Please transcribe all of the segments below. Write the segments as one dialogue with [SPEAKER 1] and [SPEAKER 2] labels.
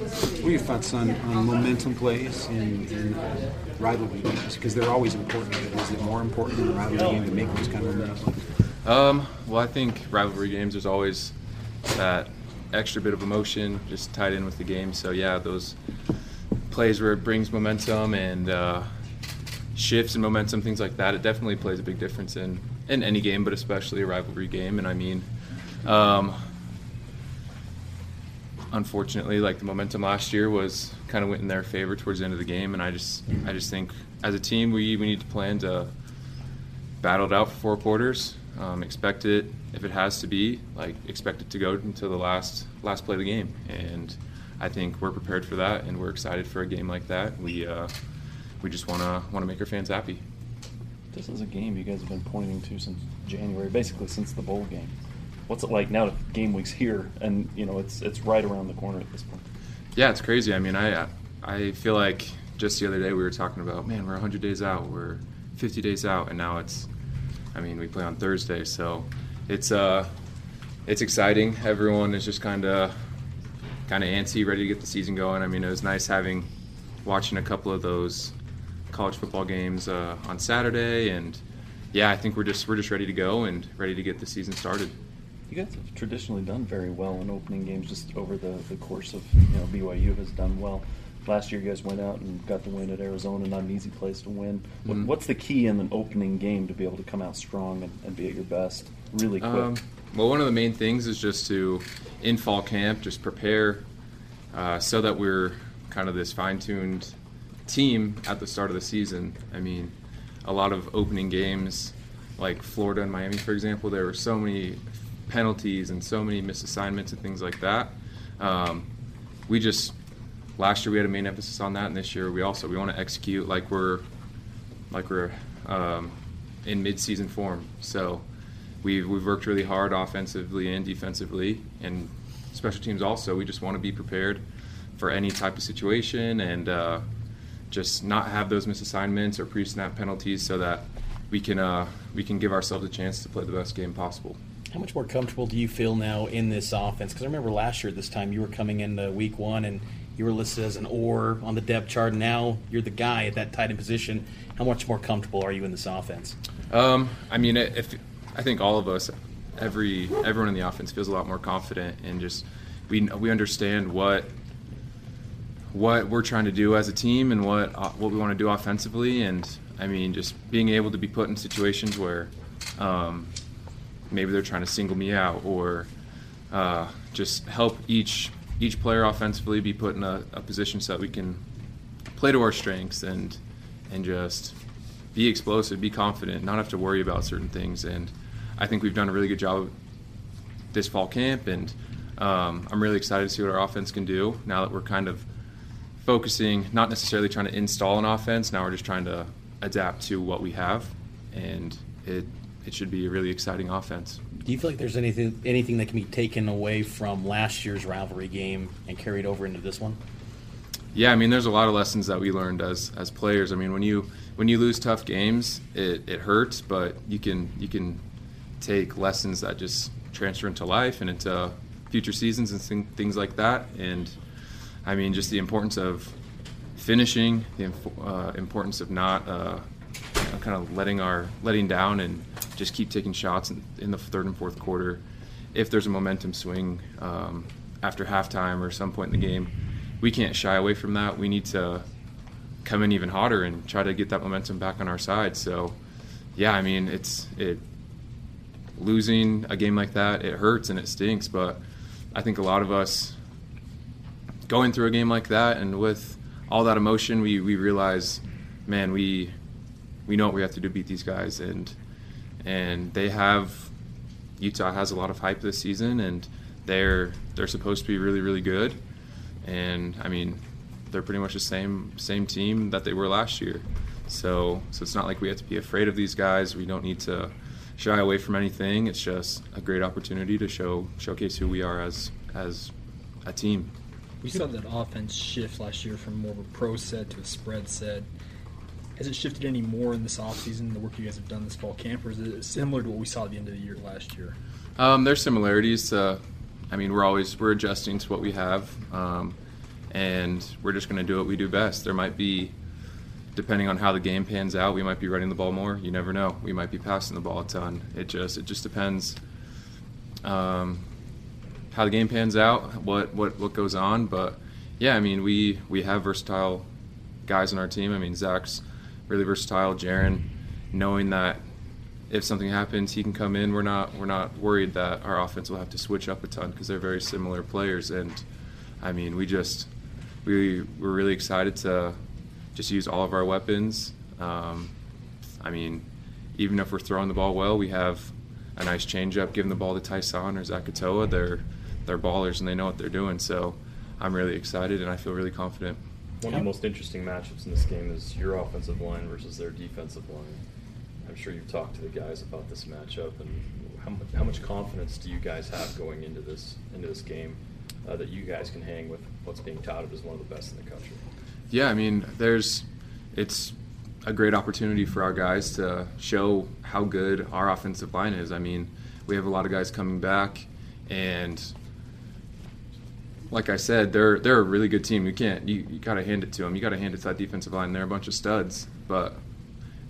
[SPEAKER 1] what are your thoughts on, on momentum plays in, in uh, rivalry games? Because they're always important. Is it more important in a rivalry game to make those kind of momentum?
[SPEAKER 2] Um, well, I think rivalry games, there's always that extra bit of emotion just tied in with the game. So, yeah, those plays where it brings momentum and uh, shifts and momentum, things like that, it definitely plays a big difference in, in any game, but especially a rivalry game. And I mean, um, unfortunately, like the momentum last year was kind of went in their favor towards the end of the game, and I just I just think as a team we, we need to plan to battle it out for four quarters. Um, expect it if it has to be like expect it to go until the last last play of the game, and I think we're prepared for that, and we're excited for a game like that. We uh, we just want to make our fans happy.
[SPEAKER 3] This is a game you guys have been pointing to since January, basically since the bowl game. What's it like now that game week's here and you know it's it's right around the corner at this point?
[SPEAKER 2] Yeah, it's crazy. I mean, I I feel like just the other day we were talking about, man, we're 100 days out, we're 50 days out, and now it's, I mean, we play on Thursday, so it's uh it's exciting. Everyone is just kind of kind of antsy, ready to get the season going. I mean, it was nice having watching a couple of those college football games uh, on Saturday, and yeah, I think we're just we're just ready to go and ready to get the season started.
[SPEAKER 3] You guys have traditionally done very well in opening games just over the, the course of, you know, BYU has done well. Last year, you guys went out and got the win at Arizona, not an easy place to win.
[SPEAKER 2] Mhm.
[SPEAKER 3] What's the key in an opening game to be able to come out strong and, and be at your best really quick?
[SPEAKER 2] Um, well, one of the main things is just to, in fall camp, just prepare uh, so that we're kind of this fine tuned team at the start of the season. I mean, a lot of opening games, like Florida and Miami, for example, there were so many penalties and so many misassignments and things like that. Um, we just last year we had a main emphasis on that, and this year we also we want to execute like we're like we're um, in mid-season form. So we've we've worked really hard offensively and defensively, and special teams also. We just want to be prepared for any type of situation and uh, just not have those misassignments or pre-snap penalties, so that we can uh, we can give ourselves a chance to play the best game possible.
[SPEAKER 4] How much more comfortable do you feel now in this offense? Because I remember last year at this time you were coming into week one and you were listed as an or on the depth chart. Now you're the guy at that tight end position. How much more comfortable are you in this offense?
[SPEAKER 2] Um, I mean, if I think all of us, every everyone in the offense feels a lot more confident and just we we understand what what we're trying to do as a team and what uh, what we want to do offensively. And I mean, just being able to be put in situations where um, maybe they're trying to single me out or uh, just help each each player offensively be put in a, a position so that we can play to our strengths and and just be explosive, be confident, not have to worry about certain things. And I think we've done a really good job this fall camp, and um, I'm really excited to see what our offense can do now that we're kind of focusing, not necessarily trying to install an offense. Now we're just trying to adapt to what we have, and it it should be a really exciting offense.
[SPEAKER 4] Do you feel like there's anything anything that can be taken away from last year's rivalry game and carried over into this one?
[SPEAKER 2] Yeah, I mean, there's a lot of lessons that we learned as as players. I mean, when you when you lose tough games, it, it hurts, but you can you can take lessons that just transfer into life and into future seasons and thing, things like that. And I mean, just the importance of finishing, the uh, importance of not uh, you know, kind of letting our letting down and just keep taking shots in, in the third and fourth quarter. If there's a momentum swing um, after halftime or some point in the game, we can't shy away from that. We need to come in even hotter and try to get that momentum back on our side. So, yeah, I mean, it's it losing a game like that, it hurts and it stinks, but I think a lot of us going through a game like that and with all that emotion, we, we realize, man, we we know what we have to do to beat these guys and and they have Utah has a lot of hype this season and they're they're supposed to be really, really good. And I mean, they're pretty much the same same team that they were last year. So so it's not like we have to be afraid of these guys. We don't need to shy away from anything. It's just a great opportunity to show showcase who we are as as a team.
[SPEAKER 5] We saw that offense shift last year from more of a pro set to a spread set. Has it shifted any more in this offseason, the work you guys have done this fall camp, or is it similar to what we saw at the end of the year last year?
[SPEAKER 2] Um, there's similarities. Uh, I mean, we're always we're adjusting to what we have. Um, and we're just going to do what we do best. There might be, depending on how the game pans out, we might be running the ball more. You never know. We might be passing the ball a ton. It just it just depends um, how the game pans out, what what what goes on. But yeah, I mean we we have versatile guys on our team. I mean Zach's really versatile. Jaren, knowing that if something happens, he can come in. We're not we're not worried that our offense will have to switch up a ton because they're very similar players. And I mean, we just we we're really excited to just use all of our weapons. Um, I mean, even if we're throwing the ball well, we have a nice changeup. Giving the ball to Ty'Son or Zakatoa, they're they're ballers and they know what they're doing. So I'm really excited and I feel really confident.
[SPEAKER 6] One of the most interesting matchups in this game is your offensive line versus their defensive line. I'm sure you've talked to the guys about this matchup, and how, much, how much confidence do you guys have going into this into this game uh, that you guys can hang with what's being touted as one of the best in the country?
[SPEAKER 2] Yeah, I mean, there's it's a great opportunity for our guys to show how good our offensive line is. I mean, we have a lot of guys coming back, and like I said, they're they're a really good team. You can't you, you got to hand it to them. You got to hand it to that defensive line. They're a bunch of studs, but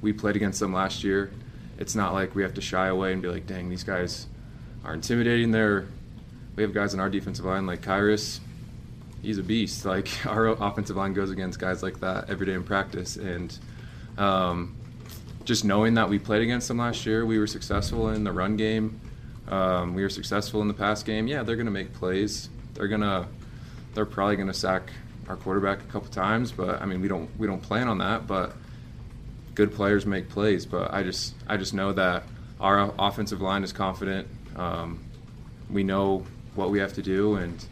[SPEAKER 2] we played against them last year. It's not like we have to shy away and be like, "Dang, these guys are intimidating." They're we have guys in our defensive line like Khyiris. He's a beast. Like our offensive line goes against guys like that every day in practice, and um, just knowing that we played against them last year, we were successful in the run game. Um, we were successful in the pass game. Yeah, they're going to make plays they're gonna they're probably gonna sack our quarterback a couple times, but I mean we don't we don't plan on that. But good players make plays. But I just I just know that our offensive line is confident. Um, we know what we have to do, and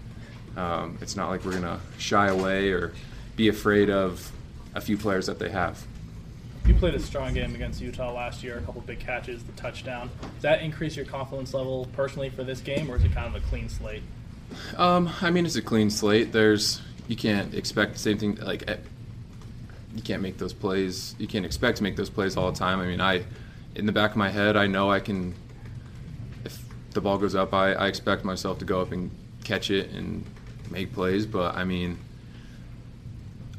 [SPEAKER 2] um, it's not like we're gonna shy away or be afraid of a few players that they have.
[SPEAKER 7] You played a strong game against Utah last year, a couple big catches, the touchdown. Does that increase your confidence level personally for this game, or is it kind of a clean slate?
[SPEAKER 2] Um, I mean, it's a clean slate. There's you can't expect the same thing. Like eh, you can't make those plays. You can't expect to make those plays all the time. I mean, I in the back of my head, I know I can. If the ball goes up, I, I expect myself to go up and catch it and make plays. But I mean,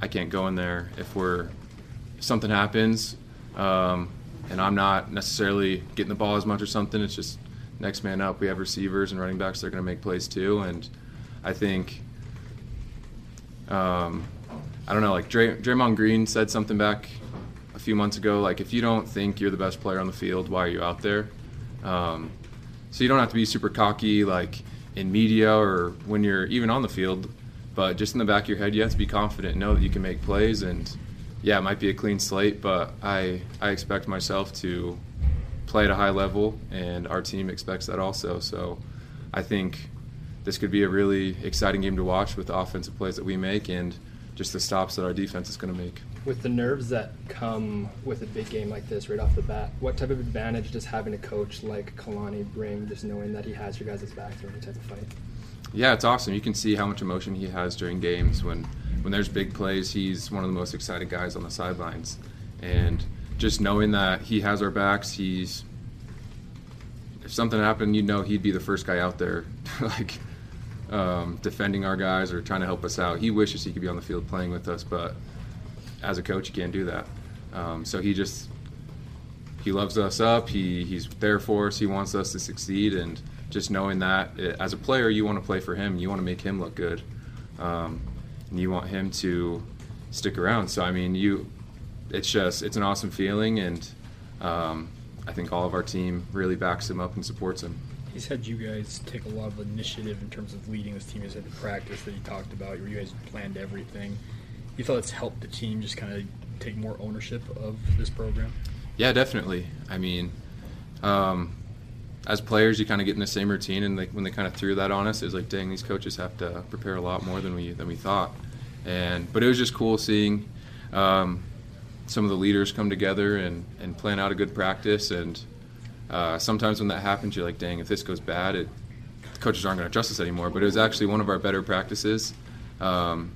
[SPEAKER 2] I can't go in there if we're if something happens um, and I'm not necessarily getting the ball as much or something. It's just next man up. We have receivers and running backs that are going to make plays too, and I think um, I don't know. Like Dray- Draymond Green said something back a few months ago. Like if you don't think you're the best player on the field, why are you out there? Um, so you don't have to be super cocky like in media or when you're even on the field, but just in the back of your head, you have to be confident, know that you can make plays, and yeah, it might be a clean slate, but I I expect myself to play at a high level, and our team expects that also. So I think this could be a really exciting game to watch with the offensive plays that we make and just the stops that our defense is going to make.
[SPEAKER 8] With the nerves that come with a big game like this right off the bat, what type of advantage does having a coach like Kalani bring, just knowing that he has your guys' back through any type of fight?
[SPEAKER 2] Yeah, it's awesome. You can see how much emotion he has during games. When when there's big plays, he's one of the most excited guys on the sidelines, and just knowing that he has our backs, he's if something happened, you'd know he'd be the first guy out there, like um, defending our guys or trying to help us out. He wishes he could be on the field playing with us, but as a coach, you can't do that. Um, so he just he loves us up. He he's there for us. He wants us to succeed, and just knowing that it, as a player, you want to play for him. You want to make him look good, um, and you want him to stick around. So I mean, you it's just it's an awesome feeling, and um, I think all of our team really backs him up and supports him.
[SPEAKER 5] He's had you guys take a lot of initiative in terms of leading this team. He's had the practice that he talked about, where you guys planned everything. You felt it's helped the team just kind of take more ownership of this program.
[SPEAKER 2] Yeah, definitely. I mean, um, as players, you kind of get in the same routine, and like when they kind of threw that on us, it was like, dang, these coaches have to prepare a lot more than we than we thought. And but it was just cool seeing um, some of the leaders come together and, and plan out a good practice. And uh, sometimes when that happens, you're like, dang, if this goes bad, it, the coaches aren't going to trust us anymore. But it was actually one of our better practices. Um,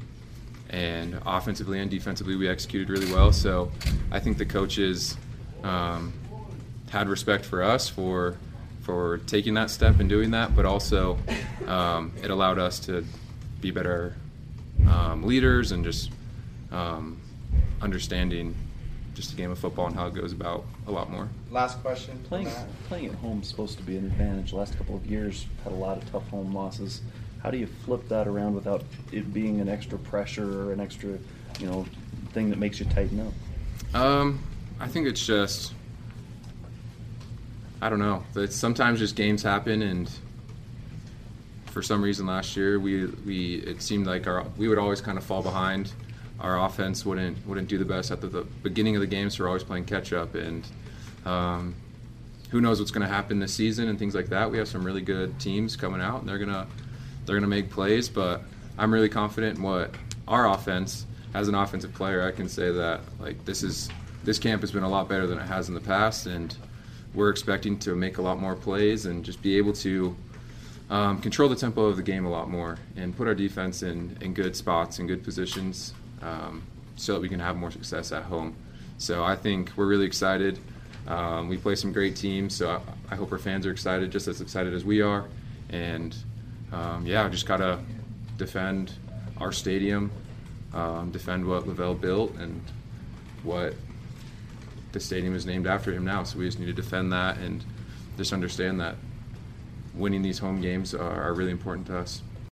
[SPEAKER 2] and offensively and defensively, we executed really well. So I think the coaches um, had respect for us for for taking that step and doing that, but also um, it allowed us to be better um, leaders and just um, understanding just the game of football and how it goes about a lot more.
[SPEAKER 9] Last question.
[SPEAKER 3] Playing playing at home is supposed to be an advantage. The last couple of years had a lot of tough home losses. How do you flip that around without it being an extra pressure or an extra, you know, thing that makes you tighten up?
[SPEAKER 2] Um, I think it's just I don't know. It's sometimes just games happen, and for some reason last year we we it seemed like our we would always kind of fall behind. Our offense wouldn't wouldn't do the best at the, the beginning of the games. So we're always playing catch up, and um, who knows what's going to happen this season and things like that. We have some really good teams coming out, and they're gonna they're gonna make plays. But I'm really confident in what our offense as an offensive player. I can say that like this is this camp has been a lot better than it has in the past, and we're expecting to make a lot more plays and just be able to um, control the tempo of the game a lot more and put our defense in, in good spots and good positions um, so that we can have more success at home. So I think we're really excited. Um, we play some great teams, so I, I hope our fans are excited, just as excited as we are. And um, yeah, just gotta defend our stadium, um, defend what LaVell built, and what the stadium is named after him now. So we just need to defend that and just understand that winning these home games are, are really important to us.